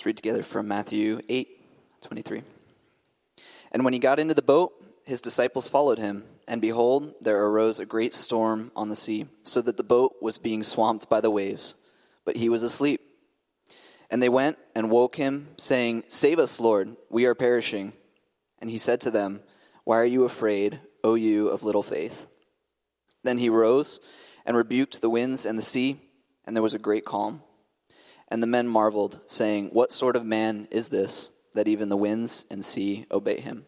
Let's read together from Matthew 8 23. And when he got into the boat, his disciples followed him, and behold, there arose a great storm on the sea, so that the boat was being swamped by the waves, but he was asleep. And they went and woke him, saying, Save us, Lord, we are perishing. And he said to them, Why are you afraid, O you of little faith? Then he rose and rebuked the winds and the sea, and there was a great calm. And the men marveled, saying, What sort of man is this, that even the winds and sea obey him?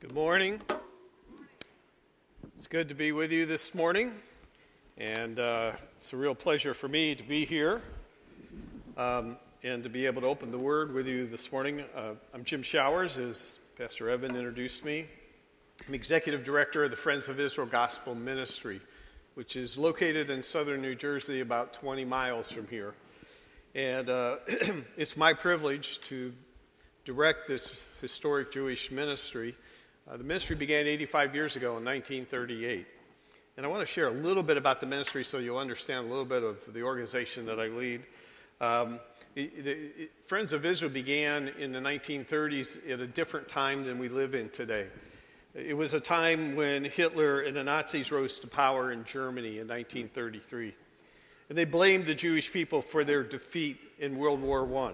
Good morning. It's good to be with you this morning, and uh, it's a real pleasure for me to be here um, and to be able to open the Word with you this morning. Uh, I'm Jim Showers, as Pastor Evan introduced me. I'm executive director of the Friends of Israel Gospel Ministry, which is located in southern New Jersey, about 20 miles from here. And uh, it's my privilege to direct this historic Jewish ministry. Uh, the ministry began 85 years ago in 1938. And I want to share a little bit about the ministry so you'll understand a little bit of the organization that I lead. Um, it, Friends of Israel began in the 1930s at a different time than we live in today. It was a time when Hitler and the Nazis rose to power in Germany in 1933. And they blamed the Jewish people for their defeat in World War I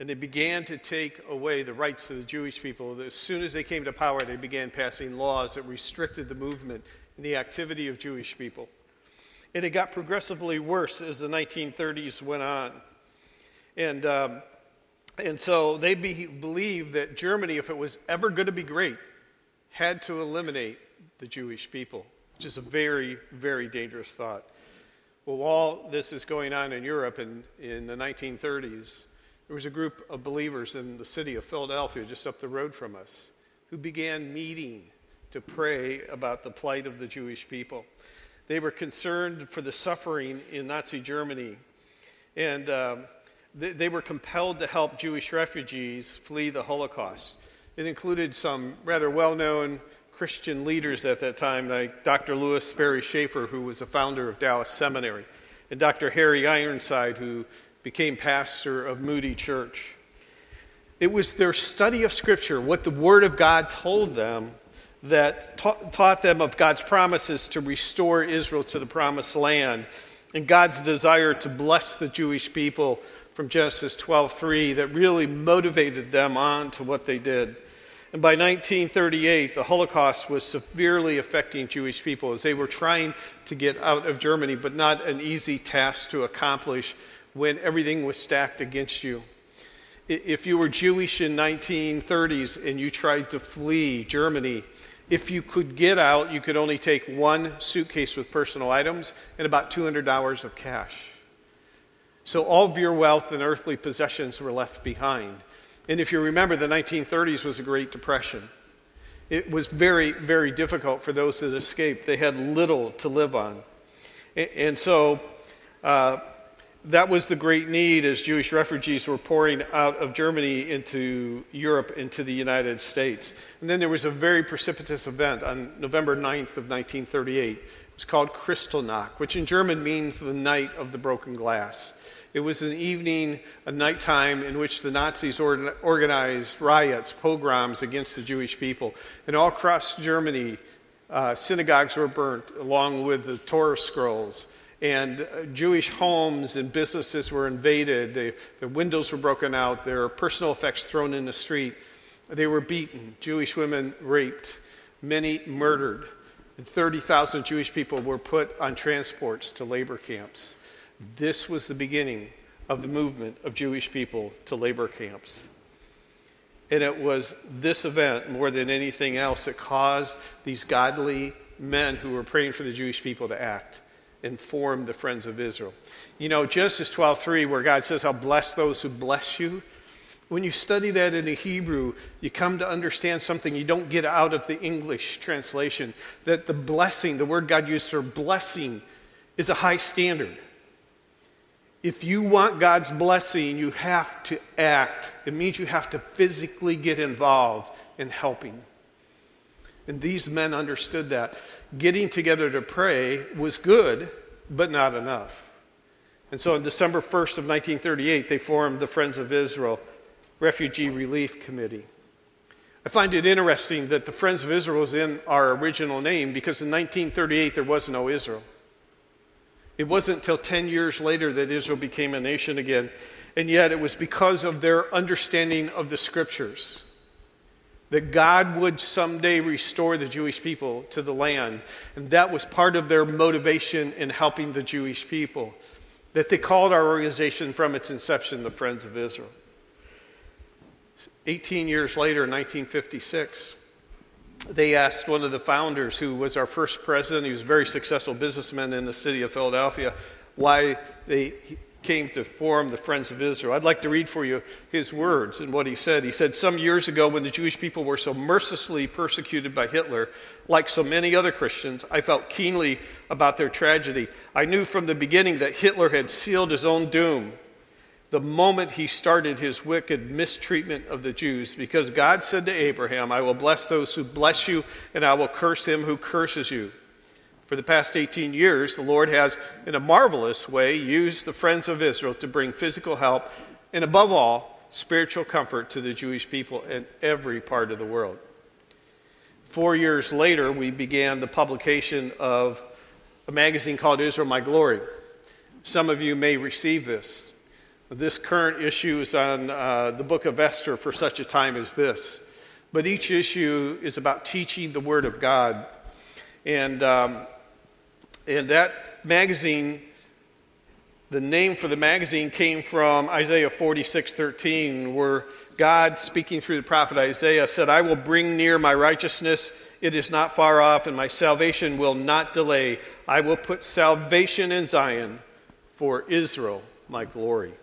and they began to take away the rights of the Jewish people. As soon as they came to power, they began passing laws that restricted the movement and the activity of Jewish people. And it got progressively worse as the 1930s went on. And, um, and so they be, believed that Germany, if it was ever going to be great, had to eliminate the Jewish people, which is a very, very dangerous thought. Well, while this is going on in Europe in, in the 1930s, there was a group of believers in the city of Philadelphia, just up the road from us, who began meeting to pray about the plight of the Jewish people. They were concerned for the suffering in Nazi Germany, and um, they, were compelled to help Jewish refugees flee the Holocaust. It included some rather well known Christian leaders at that time, like Dr. Lewis Sperry Chafer, who was the founder of Dallas Seminary, and Dr. Harry Ironside, who became pastor of Moody Church. It was their study of Scripture, what the Word of God told them, that ta- taught them of God's promises to restore Israel to the promised land and God's desire to bless the Jewish people from Genesis 12:3 that really motivated them on to what they did. And by 1938, the Holocaust was severely affecting Jewish people as they were trying to get out of Germany, but not an easy task to accomplish when everything was stacked against you. If you were Jewish in 1930s and you tried to flee Germany, if you could get out, you could only take one suitcase with personal items and about $200 of cash. So all of your wealth and earthly possessions were left behind. And if you remember, the 1930s was a Great Depression. It was very, very difficult for those that escaped. They had little to live on. And so, uh, that was the great need as Jewish refugees were pouring out of Germany into Europe, into the United States. And then there was a very precipitous event on November 9th of 1938. It was called Kristallnacht, which in German means the night of the broken glass. It was an evening, a nighttime in which the Nazis organized riots, pogroms against the Jewish people. And all across Germany, uh, synagogues were burnt along with the Torah scrolls and uh, Jewish homes and businesses were invaded. The windows were broken out. their personal effects thrown in the street. They were beaten. Jewish women raped. Many murdered. And 30,000 Jewish people were put on transports to labor camps. This was the beginning of the movement of Jewish people to labor camps. And it was this event, more than anything else, that caused these godly men who were praying for the Jewish people to act and form the friends of Israel. You know, Genesis 12:3, where God says, I'll bless those who bless you. When you study that in the Hebrew, you come to understand something you don't get out of the English translation that the blessing, the word God used for blessing, is a high standard. If you want God's blessing, you have to act. It means you have to physically get involved in helping. And these men understood that. Getting together to pray was good, but not enough. And so on December 1st of 1938, they formed the Friends of Israel Refugee Relief Committee. I find it interesting that the Friends of Israel is in our original name because in 1938 there was no Israel. It wasn't until 10 years later that Israel became a nation again. And yet it was because of their understanding of the scriptures that God would someday restore the Jewish people to the land. And that was part of their motivation in helping the Jewish people. That they called our organization from its inception the Friends of Israel. 18 years later, in 1956, they asked one of the founders, who was our first president, he was a very successful businessman in the city of Philadelphia, why they came to form the Friends of Israel. I'd like to read for you his words and what he said. He said, Some years ago, when the Jewish people were so mercilessly persecuted by Hitler, like so many other Christians, I felt keenly about their tragedy. I knew from the beginning that Hitler had sealed his own doom the moment he started his wicked mistreatment of the Jews, because God said to Abraham, I will bless those who bless you, and I will curse him who curses you. For the past 18 years, the Lord has, in a marvelous way, used the friends of Israel to bring physical help and, above all, spiritual comfort to the Jewish people in every part of the world. Four years later, we began the publication of a magazine called Israel My Glory. Some of you may receive this. This current issue is on uh, the book of Esther for such a time as this. But each issue is about teaching the Word of God. And, um, and that magazine, the name for the magazine came from Isaiah 46 13, where God, speaking through the prophet Isaiah, said, I will bring near my righteousness. It is not far off, and my salvation will not delay. I will put salvation in Zion for Israel, my glory.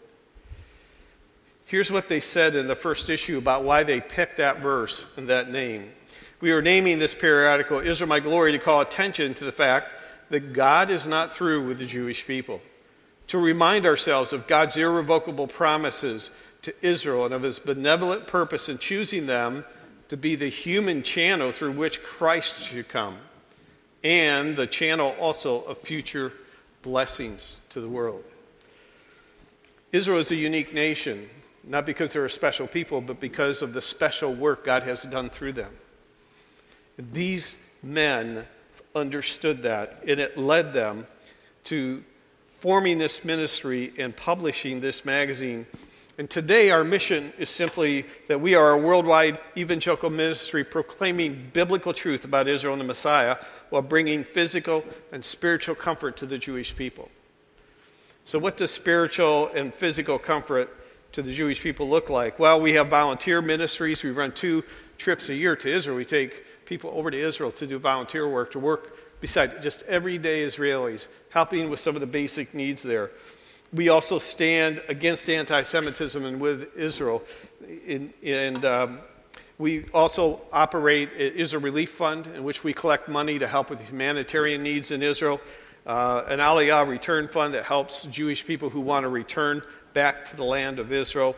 Here's what they said in the first issue about why they picked that verse and that name. We are naming this periodical Israel My Glory to call attention to the fact that God is not through with the Jewish people, to remind ourselves of God's irrevocable promises to Israel and of his benevolent purpose in choosing them to be the human channel through which Christ should come, and the channel also of future blessings to the world. Israel is a unique nation not because they're a special people, but because of the special work God has done through them. These men understood that, and it led them to forming this ministry and publishing this magazine. And today, our mission is simply that we are a worldwide evangelical ministry proclaiming biblical truth about Israel and the Messiah while bringing physical and spiritual comfort to the Jewish people. So, what does spiritual and physical comfort to the Jewish people look like? Well, we have volunteer ministries. We run two trips a year to Israel. We take people over to Israel to do volunteer work, to work beside just everyday Israelis, helping with some of the basic needs there. We also stand against anti Semitism and with Israel. And um, we also operate Israel Relief Fund, in which we collect money to help with humanitarian needs in Israel. Uh, an Aliyah return fund that helps Jewish people who want to return back to the land of Israel.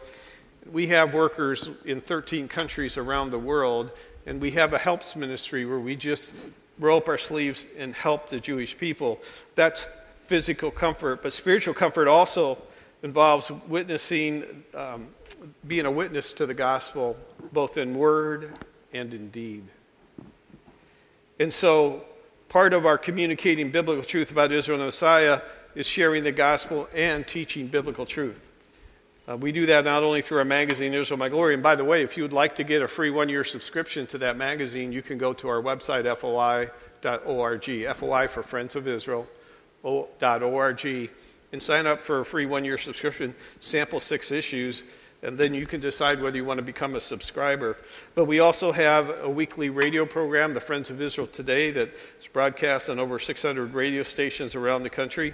We have workers in 13 countries around the world, and we have a helps ministry where we just roll up our sleeves and help the Jewish people. That's physical comfort, but spiritual comfort also involves witnessing, um, being a witness to the gospel, both in word and in deed. And so, part of our communicating biblical truth about Israel and Messiah is sharing the gospel and teaching biblical truth. Uh, we do that not only through our magazine, Israel My Glory. And by the way, if you would like to get a free one year subscription to that magazine, you can go to our website, foi.org, FOI for Friends of Israel, .org, and sign up for a free one year subscription, sample six issues, and then you can decide whether you want to become a subscriber. But we also have a weekly radio program, the Friends of Israel Today, that is broadcast on over 600 radio stations around the country.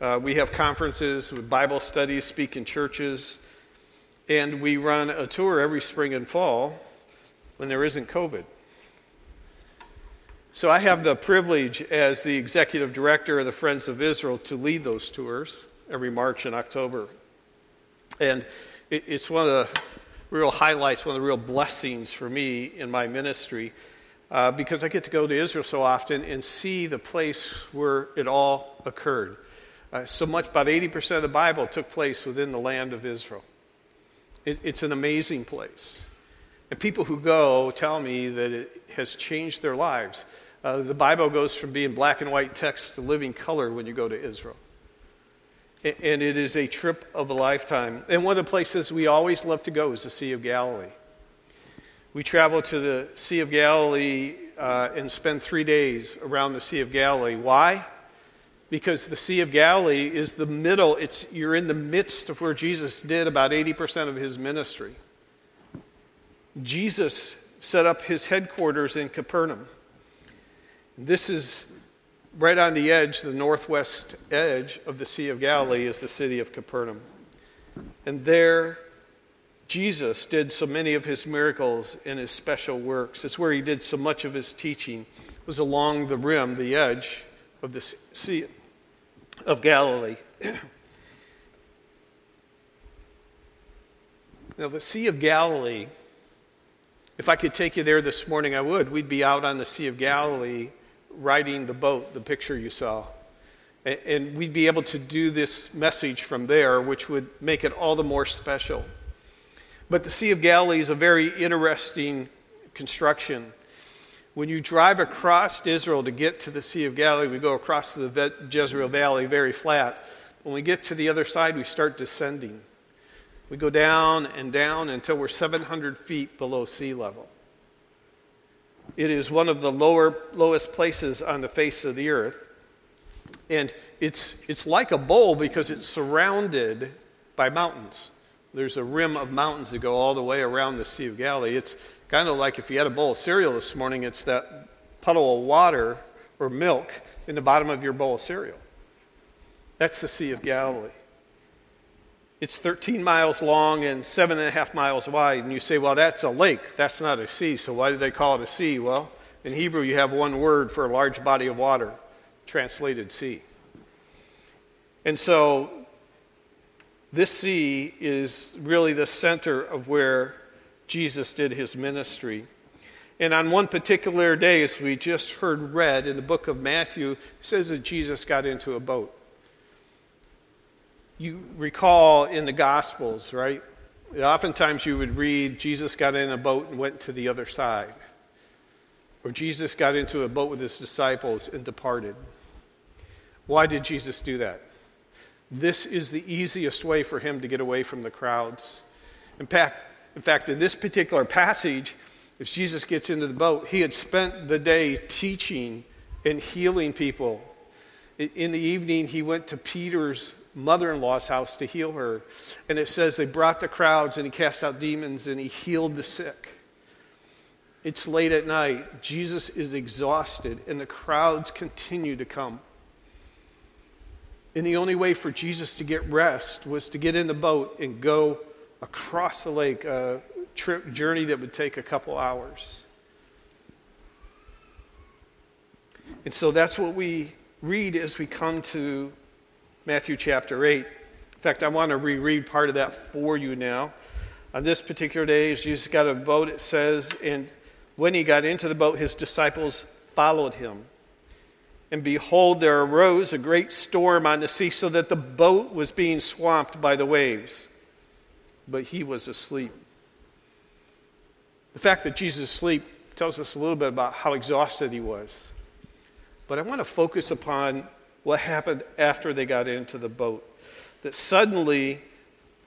Uh, we have conferences with Bible studies, speak in churches, and we run a tour every spring and fall when there isn't COVID. So I have the privilege as the executive director of the Friends of Israel to lead those tours every March and October. And it, it's one of the real highlights, one of the real blessings for me in my ministry uh, because I get to go to Israel so often and see the place where it all occurred. Uh, so much, about 80% of the Bible took place within the land of Israel. It, it's an amazing place. And people who go tell me that it has changed their lives. Uh, the Bible goes from being black and white text to living color when you go to Israel. And it is a trip of a lifetime. And one of the places we always love to go is the Sea of Galilee. We travel to the Sea of Galilee uh, and spend three days around the Sea of Galilee. Why? Because the Sea of Galilee is the middle, it's, you're in the midst of where Jesus did about 80% of his ministry. Jesus set up his headquarters in Capernaum. This is right on the edge, the northwest edge of the Sea of Galilee, is the city of Capernaum. And there, Jesus did so many of his miracles and his special works. It's where he did so much of his teaching, it was along the rim, the edge of the Sea of Galilee. now, the Sea of Galilee, if I could take you there this morning, I would. We'd be out on the Sea of Galilee riding the boat, the picture you saw. And we'd be able to do this message from there, which would make it all the more special. But the Sea of Galilee is a very interesting construction. When you drive across Israel to get to the Sea of Galilee, we go across the Jezreel Valley very flat. When we get to the other side, we start descending. We go down and down until we're 700 feet below sea level. It is one of the lower, lowest places on the face of the earth. And it's, it's like a bowl because it's surrounded by mountains. There's a rim of mountains that go all the way around the Sea of Galilee. It's kind of like if you had a bowl of cereal this morning, it's that puddle of water or milk in the bottom of your bowl of cereal. That's the Sea of Galilee. It's 13 miles long and seven and a half miles wide. And you say, well, that's a lake. That's not a sea. So why do they call it a sea? Well, in Hebrew, you have one word for a large body of water, translated sea. And so this sea is really the center of where Jesus did his ministry. And on one particular day, as we just heard read in the book of Matthew, it says that Jesus got into a boat you recall in the Gospels, right? Oftentimes you would read Jesus got in a boat and went to the other side. Or Jesus got into a boat with his disciples and departed. Why did Jesus do that? This is the easiest way for him to get away from the crowds. In fact, in fact, in this particular passage, as Jesus gets into the boat, he had spent the day teaching and healing people. In the evening, he went to Peter's mother in law's house to heal her. And it says they brought the crowds and he cast out demons and he healed the sick. It's late at night. Jesus is exhausted and the crowds continue to come. And the only way for Jesus to get rest was to get in the boat and go across the lake, a trip journey that would take a couple hours. And so that's what we read as we come to Matthew chapter 8. In fact, I want to reread part of that for you now. On this particular day, as Jesus got a boat, it says, and when he got into the boat, his disciples followed him. And behold, there arose a great storm on the sea, so that the boat was being swamped by the waves. But he was asleep. The fact that Jesus asleep tells us a little bit about how exhausted he was. But I want to focus upon what happened after they got into the boat. That suddenly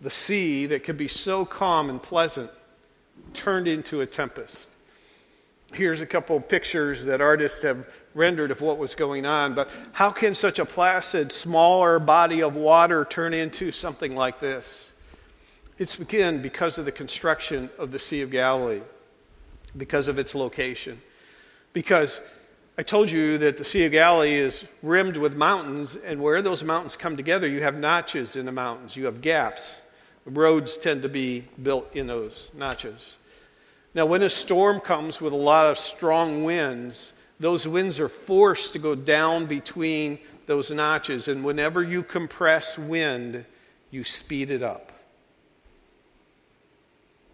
the sea that could be so calm and pleasant turned into a tempest. Here's a couple pictures that artists have rendered of what was going on, but how can such a placid, smaller body of water turn into something like this? It's again because of the construction of the Sea of Galilee, because of its location. Because I told you that the Sea of Galilee is rimmed with mountains, and where those mountains come together, you have notches in the mountains, you have gaps. Roads tend to be built in those notches. Now, when a storm comes with a lot of strong winds, those winds are forced to go down between those notches, and whenever you compress wind, you speed it up.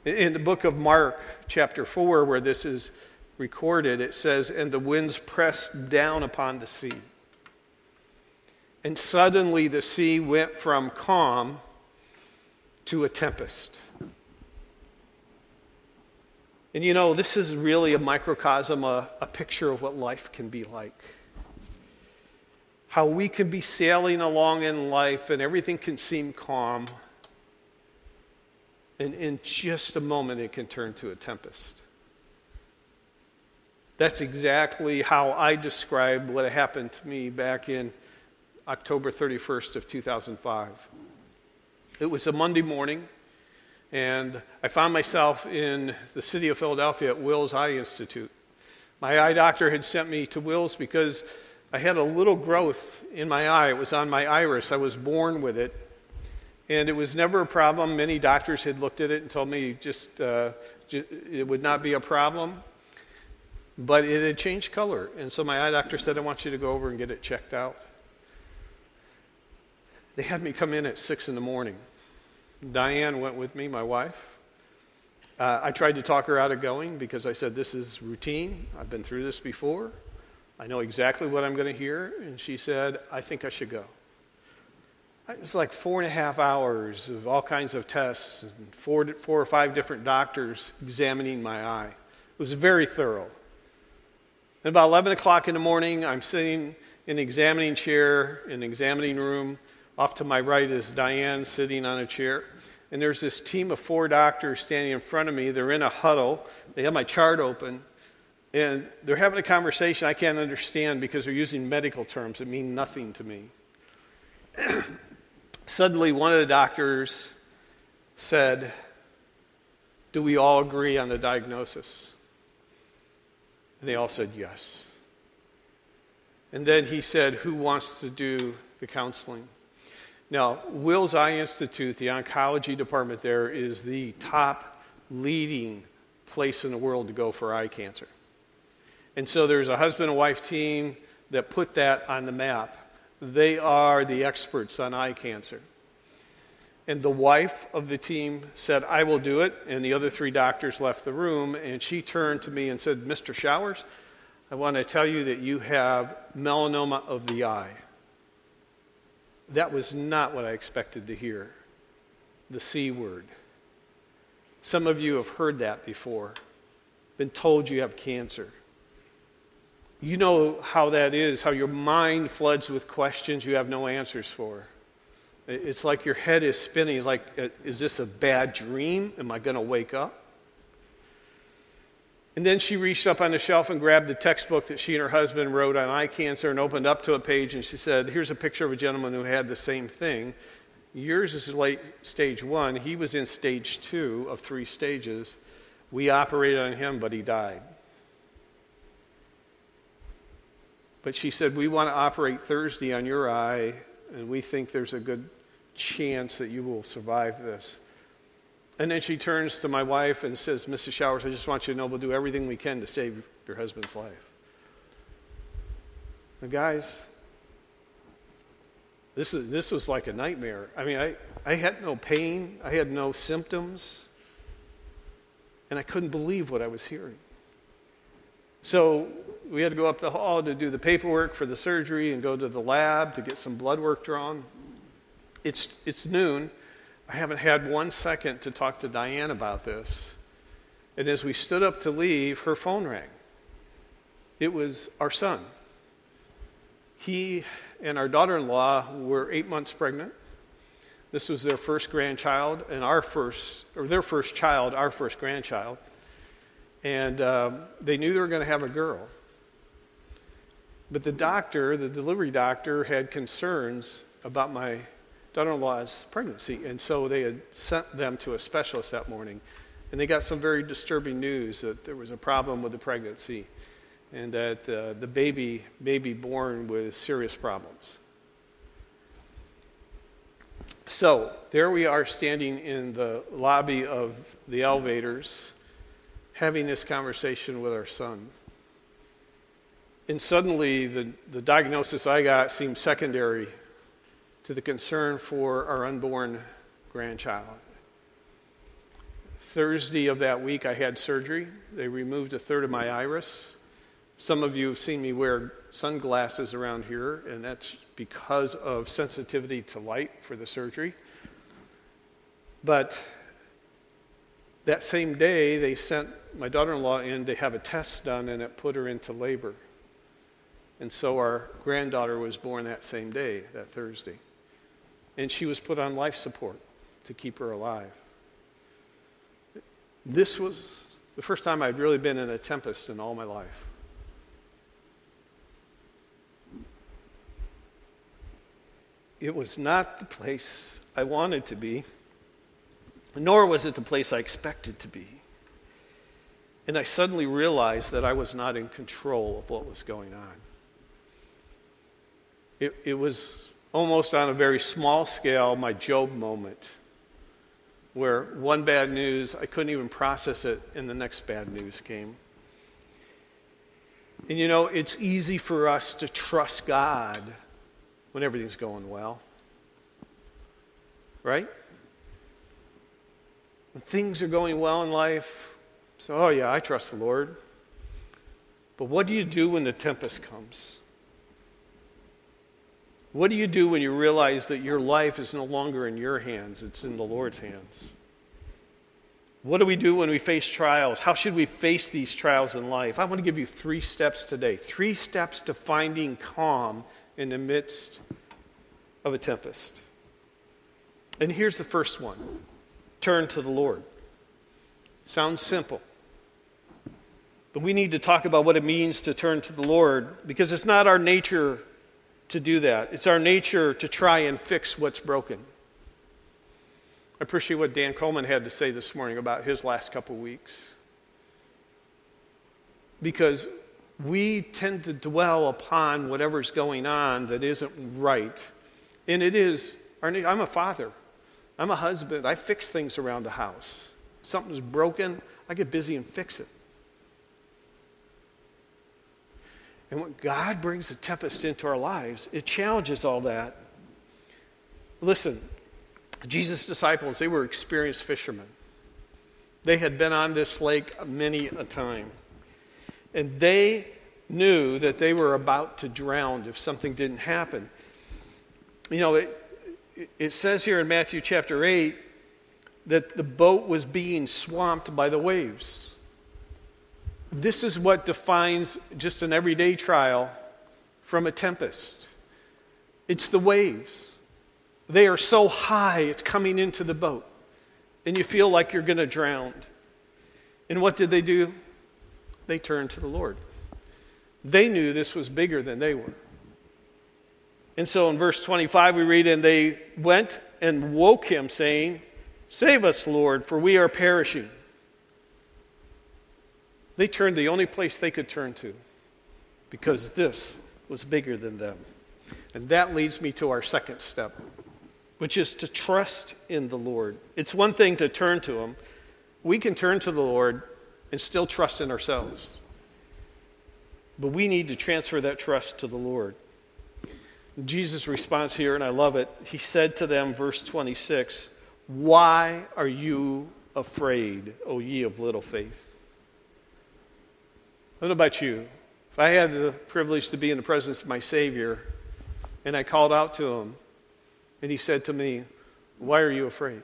In the book of Mark, chapter 4, where this is recorded, it says, And the winds pressed down upon the sea. And suddenly the sea went from calm to a tempest. And you know, this is really a microcosm, a, a picture of what life can be like. How we can be sailing along in life and everything can seem calm. And in just a moment, it can turn to a tempest. That's exactly how I describe what happened to me back in October 31st of 2005. It was a Monday morning, and I found myself in the city of Philadelphia at Wills Eye Institute. My eye doctor had sent me to Wills because I had a little growth in my eye. It was on my iris. I was born with it. And it was never a problem. Many doctors had looked at it and told me just uh, it would not be a problem. But it had changed color. And so my eye doctor said, I want you to go over and get it checked out. They had me come in at 6 in the morning. Diane went with me, my wife. Uh, I tried to talk her out of going because I said, This is routine. I've been through this before. I know exactly what I'm going to hear. And she said, I think I should go. It's like four and a half hours of all kinds of tests and four, four or five different doctors examining my eye. It was very thorough. And about 11 o'clock in the morning, I'm sitting in an examining chair in an examining room. Off to my right is Diane sitting on a chair. And there's this team of four doctors standing in front of me. They're in a huddle. They have my chart open. And they're having a conversation I can't understand because they're using medical terms that mean nothing to me. Suddenly, one of the doctors said, Do we all agree on the diagnosis? And they all said yes. And then he said, Who wants to do the counseling? Now, Wills Eye Institute, the oncology department there, is the top leading place in the world to go for eye cancer. And so there's a husband and wife team that put that on the map. They are the experts on eye cancer. And the wife of the team said, I will do it. And the other three doctors left the room. And she turned to me and said, Mr. Showers, I want to tell you that you have melanoma of the eye. That was not what I expected to hear the C word. Some of you have heard that before, been told you have cancer. You know how that is, how your mind floods with questions you have no answers for. It's like your head is spinning, like, uh, is this a bad dream? Am I going to wake up? And then she reached up on the shelf and grabbed the textbook that she and her husband wrote on eye cancer and opened up to a page and she said, Here's a picture of a gentleman who had the same thing. Yours is late stage one. He was in stage two of three stages. We operated on him, but he died. But she said, We want to operate Thursday on your eye, and we think there's a good chance that you will survive this. And then she turns to my wife and says, Mrs. Showers, I just want you to know we'll do everything we can to save your husband's life. Now, guys, this, is, this was like a nightmare. I mean, I, I had no pain, I had no symptoms, and I couldn't believe what I was hearing. So we had to go up the hall to do the paperwork for the surgery and go to the lab to get some blood work drawn. It's, it's noon. I haven't had one second to talk to Diane about this. And as we stood up to leave, her phone rang. It was our son. He and our daughter in law were eight months pregnant. This was their first grandchild, and our first, or their first child, our first grandchild. And um, they knew they were going to have a girl. But the doctor, the delivery doctor, had concerns about my daughter in law's pregnancy. And so they had sent them to a specialist that morning. And they got some very disturbing news that there was a problem with the pregnancy and that uh, the baby may be born with serious problems. So there we are standing in the lobby of the elevators having this conversation with our son. And suddenly, the, the diagnosis I got seemed secondary to the concern for our unborn grandchild. Thursday of that week, I had surgery. They removed a third of my iris. Some of you have seen me wear sunglasses around here, and that's because of sensitivity to light for the surgery. But that same day, they sent my daughter in law in to have a test done, and it put her into labor. And so our granddaughter was born that same day, that Thursday. And she was put on life support to keep her alive. This was the first time I'd really been in a tempest in all my life. It was not the place I wanted to be, nor was it the place I expected to be. And I suddenly realized that I was not in control of what was going on. It, it was almost on a very small scale my Job moment, where one bad news, I couldn't even process it, and the next bad news came. And you know, it's easy for us to trust God when everything's going well. Right? When things are going well in life, so, oh yeah, I trust the Lord. But what do you do when the tempest comes? What do you do when you realize that your life is no longer in your hands, it's in the Lord's hands? What do we do when we face trials? How should we face these trials in life? I want to give you three steps today. Three steps to finding calm in the midst of a tempest. And here's the first one turn to the Lord. Sounds simple. But we need to talk about what it means to turn to the Lord because it's not our nature to do that. It's our nature to try and fix what's broken. I appreciate what Dan Coleman had to say this morning about his last couple weeks. Because we tend to dwell upon whatever's going on that isn't right. And it is, I'm a father, I'm a husband, I fix things around the house. Something's broken, I get busy and fix it. And when God brings a tempest into our lives, it challenges all that. Listen, Jesus' disciples, they were experienced fishermen. They had been on this lake many a time. And they knew that they were about to drown if something didn't happen. You know, it, it says here in Matthew chapter 8 that the boat was being swamped by the waves. This is what defines just an everyday trial from a tempest it's the waves. They are so high, it's coming into the boat, and you feel like you're going to drown. And what did they do? They turned to the Lord. They knew this was bigger than they were. And so in verse 25, we read, And they went and woke him, saying, Save us, Lord, for we are perishing. They turned the only place they could turn to because this was bigger than them. And that leads me to our second step, which is to trust in the Lord. It's one thing to turn to Him, we can turn to the Lord and still trust in ourselves. But we need to transfer that trust to the Lord. Jesus' response here, and I love it, he said to them, verse 26, Why are you afraid, O ye of little faith? What about you? If I had the privilege to be in the presence of my Savior and I called out to him and he said to me, Why are you afraid?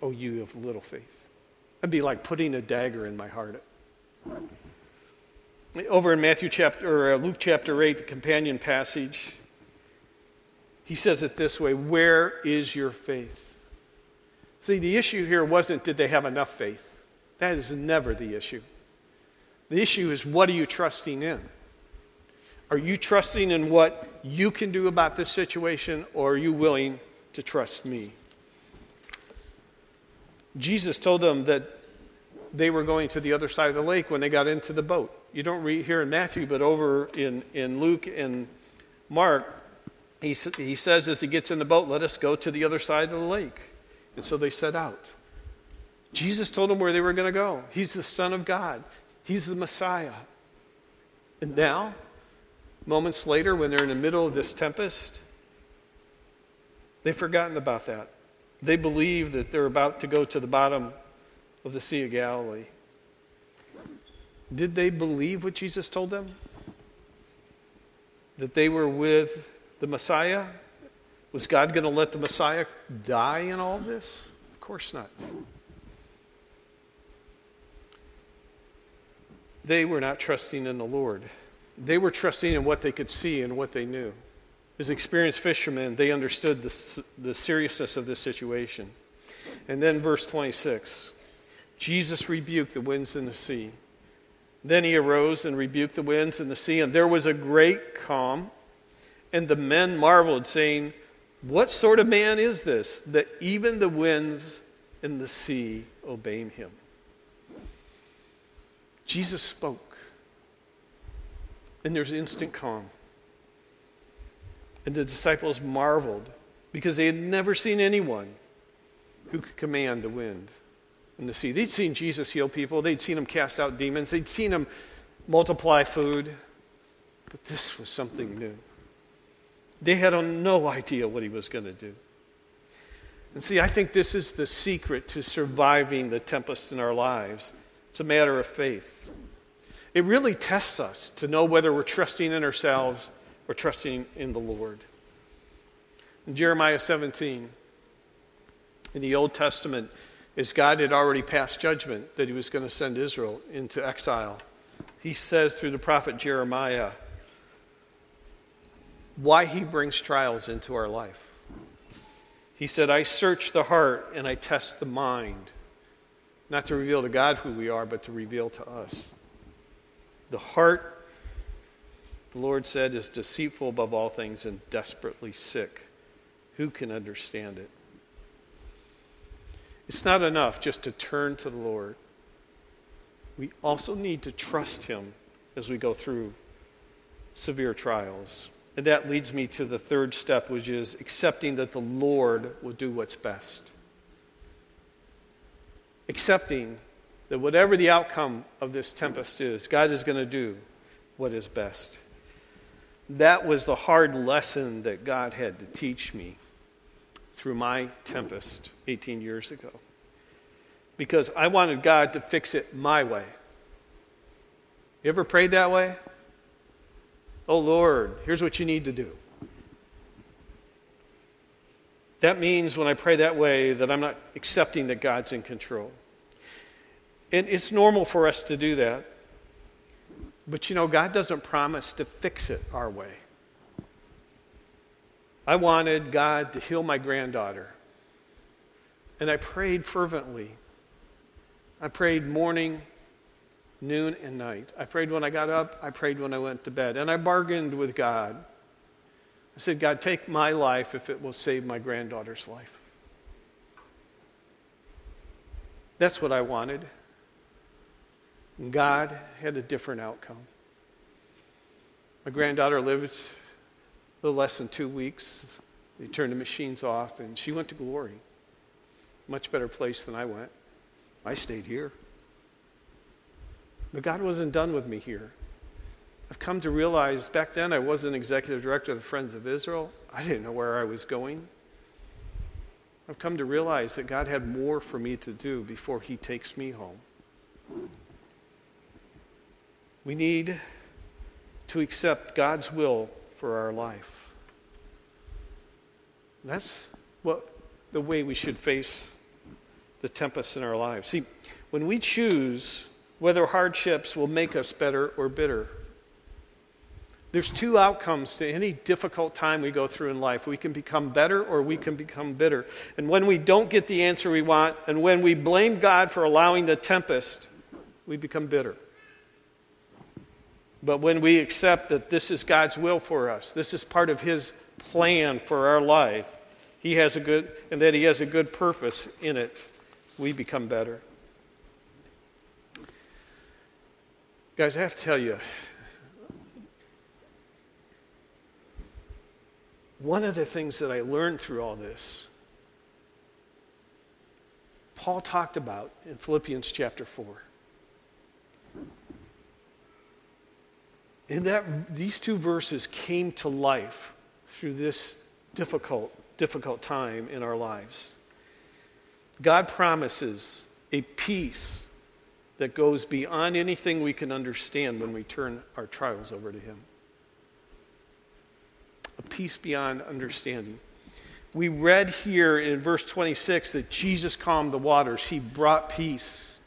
Oh, you of little faith. That'd be like putting a dagger in my heart. Over in Matthew chapter, or uh, Luke chapter 8, the companion passage, he says it this way Where is your faith? See, the issue here wasn't did they have enough faith? That is never the issue. The issue is what are you trusting in? Are you trusting in what you can do about this situation, or are you willing to trust me? Jesus told them that they were going to the other side of the lake when they got into the boat. You don't read here in Matthew, but over in, in Luke and Mark, he, he says as he gets in the boat, Let us go to the other side of the lake. And so they set out. Jesus told them where they were going to go. He's the Son of God, He's the Messiah. And now, moments later, when they're in the middle of this tempest, they've forgotten about that. They believe that they're about to go to the bottom of the Sea of Galilee. Did they believe what Jesus told them? That they were with the Messiah? Was God going to let the Messiah die in all this? Of course not. They were not trusting in the Lord. They were trusting in what they could see and what they knew. As experienced fishermen, they understood the, the seriousness of this situation. And then, verse 26 Jesus rebuked the winds and the sea. Then he arose and rebuked the winds and the sea, and there was a great calm. And the men marveled, saying, What sort of man is this, that even the winds and the sea obey him? Jesus spoke, and there's instant calm. And the disciples marveled because they had never seen anyone who could command the wind and the sea. They'd seen Jesus heal people, they'd seen him cast out demons, they'd seen him multiply food, but this was something new. They had no idea what he was going to do. And see, I think this is the secret to surviving the tempest in our lives. It's a matter of faith. It really tests us to know whether we're trusting in ourselves or trusting in the Lord. In Jeremiah 17, in the Old Testament, as God had already passed judgment that he was going to send Israel into exile, he says through the prophet Jeremiah why he brings trials into our life. He said, I search the heart and I test the mind, not to reveal to God who we are, but to reveal to us. The heart the Lord said, is deceitful above all things and desperately sick. Who can understand it? It's not enough just to turn to the Lord. We also need to trust Him as we go through severe trials. And that leads me to the third step, which is accepting that the Lord will do what's best. Accepting that whatever the outcome of this tempest is, God is going to do what is best. That was the hard lesson that God had to teach me through my tempest 18 years ago. Because I wanted God to fix it my way. You ever prayed that way? Oh Lord, here's what you need to do. That means when I pray that way that I'm not accepting that God's in control. And it's normal for us to do that. But you know, God doesn't promise to fix it our way. I wanted God to heal my granddaughter. And I prayed fervently. I prayed morning, noon, and night. I prayed when I got up. I prayed when I went to bed. And I bargained with God. I said, God, take my life if it will save my granddaughter's life. That's what I wanted. God had a different outcome. My granddaughter lived a little less than two weeks. They turned the machines off, and she went to glory. Much better place than I went. I stayed here. But God wasn't done with me here. I've come to realize back then I wasn't executive director of the Friends of Israel. I didn't know where I was going. I've come to realize that God had more for me to do before He takes me home. We need to accept God's will for our life. That's what the way we should face the tempests in our lives. See, when we choose whether hardships will make us better or bitter, there's two outcomes to any difficult time we go through in life. We can become better or we can become bitter. And when we don't get the answer we want, and when we blame God for allowing the tempest, we become bitter. But when we accept that this is God's will for us, this is part of His plan for our life, He has a good, and that He has a good purpose in it, we become better. Guys, I have to tell you, one of the things that I learned through all this, Paul talked about in Philippians chapter 4. And that these two verses came to life through this difficult, difficult time in our lives. God promises a peace that goes beyond anything we can understand when we turn our trials over to Him. A peace beyond understanding. We read here in verse 26 that Jesus calmed the waters, He brought peace.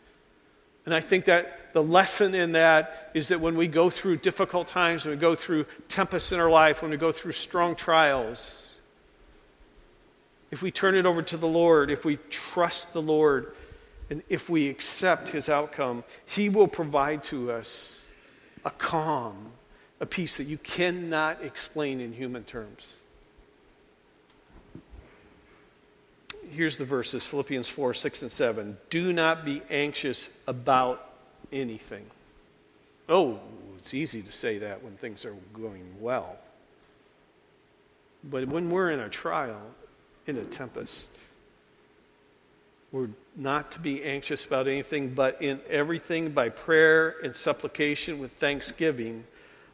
And I think that the lesson in that is that when we go through difficult times, when we go through tempests in our life, when we go through strong trials, if we turn it over to the Lord, if we trust the Lord, and if we accept his outcome, he will provide to us a calm, a peace that you cannot explain in human terms. Here's the verses Philippians 4 6 and 7. Do not be anxious about anything. Oh, it's easy to say that when things are going well. But when we're in a trial, in a tempest. We're not to be anxious about anything, but in everything by prayer and supplication with thanksgiving,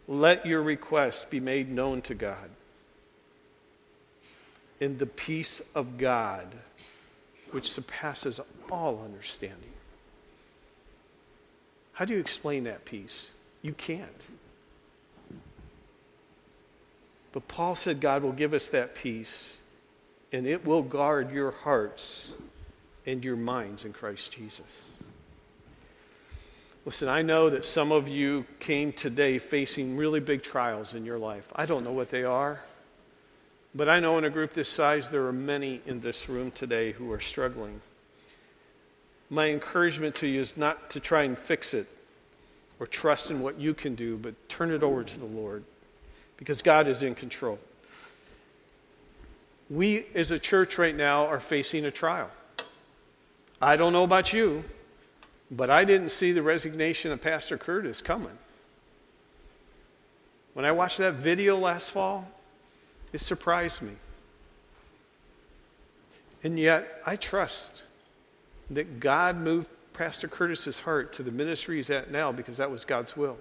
let your requests be made known to God. In the peace of God, which surpasses all understanding. How do you explain that peace? You can't. But Paul said God will give us that peace and it will guard your hearts and your minds in Christ Jesus. Listen, I know that some of you came today facing really big trials in your life. I don't know what they are, but I know in a group this size, there are many in this room today who are struggling. My encouragement to you is not to try and fix it or trust in what you can do, but turn it over to the Lord because God is in control we as a church right now are facing a trial. I don't know about you, but I didn't see the resignation of Pastor Curtis coming. When I watched that video last fall, it surprised me. And yet, I trust that God moved Pastor Curtis's heart to the ministry he's at now because that was God's will.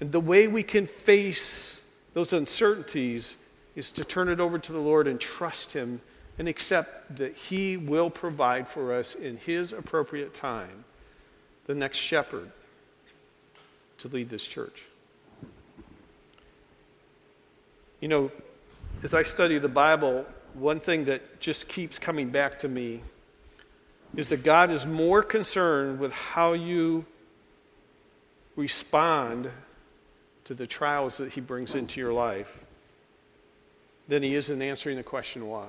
And the way we can face those uncertainties is to turn it over to the Lord and trust Him and accept that He will provide for us in His appropriate time the next shepherd to lead this church. You know, as I study the Bible, one thing that just keeps coming back to me is that God is more concerned with how you respond to the trials that He brings into your life than he is in answering the question why.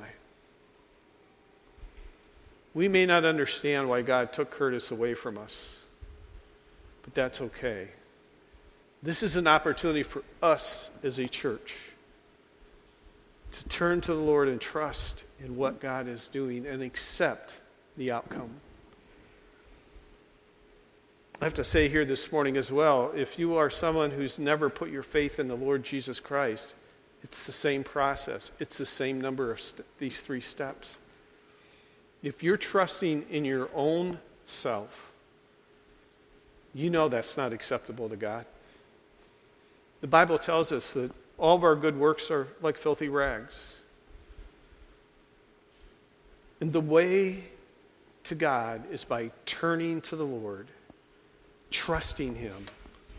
We may not understand why God took Curtis away from us, but that's okay. This is an opportunity for us as a church to turn to the Lord and trust in what God is doing and accept the outcome. I have to say here this morning as well if you are someone who's never put your faith in the Lord Jesus Christ, it's the same process, it's the same number of st- these three steps. If you're trusting in your own self, you know that's not acceptable to God. The Bible tells us that all of our good works are like filthy rags. And the way to God is by turning to the Lord, trusting Him,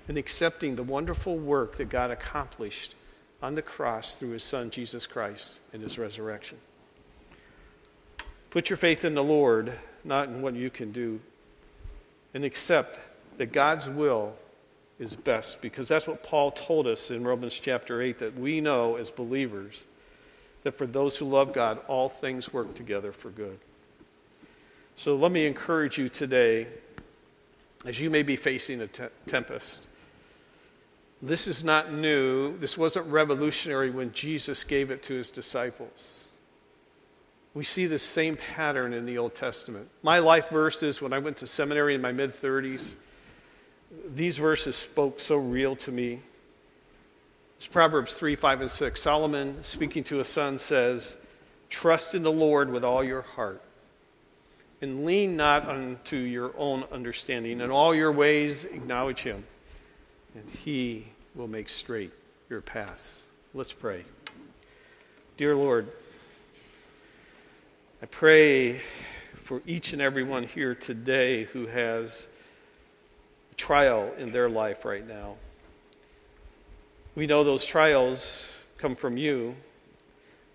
and accepting the wonderful work that God accomplished on the cross through his son Jesus Christ and his resurrection. Put your faith in the Lord, not in what you can do, and accept that God's will is best because that's what Paul told us in Romans chapter 8 that we know as believers that for those who love God, all things work together for good. So let me encourage you today, as you may be facing a te- tempest, this is not new. This wasn't revolutionary when Jesus gave it to his disciples. We see the same pattern in the Old Testament. My life verses, when I went to seminary in my mid 30s, these verses spoke so real to me. It's Proverbs 3, 5, and 6. Solomon, speaking to a son, says, Trust in the Lord with all your heart, and lean not unto your own understanding. In all your ways, acknowledge him, and he will make straight your paths. Let's pray. Dear Lord, I pray for each and every one here today who has a trial in their life right now. We know those trials come from you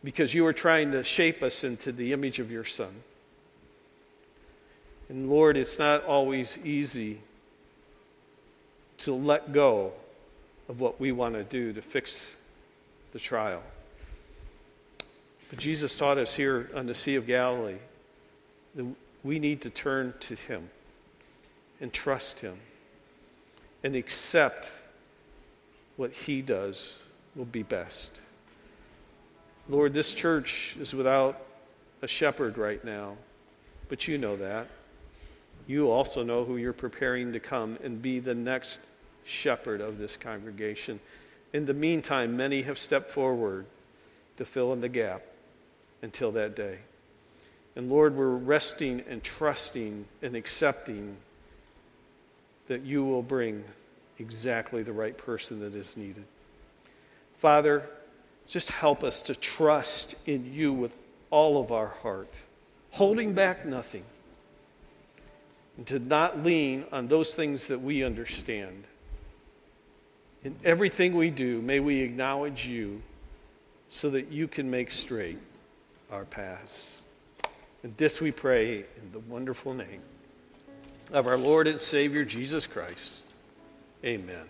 because you are trying to shape us into the image of your Son. And Lord, it's not always easy to let go of what we want to do to fix the trial. But Jesus taught us here on the Sea of Galilee that we need to turn to Him and trust Him and accept what He does will be best. Lord, this church is without a shepherd right now, but you know that. You also know who you're preparing to come and be the next shepherd of this congregation. In the meantime, many have stepped forward to fill in the gap until that day. And Lord, we're resting and trusting and accepting that you will bring exactly the right person that is needed. Father, just help us to trust in you with all of our heart, holding back nothing, and to not lean on those things that we understand. In everything we do, may we acknowledge you so that you can make straight our paths. And this we pray in the wonderful name of our Lord and Savior Jesus Christ. Amen.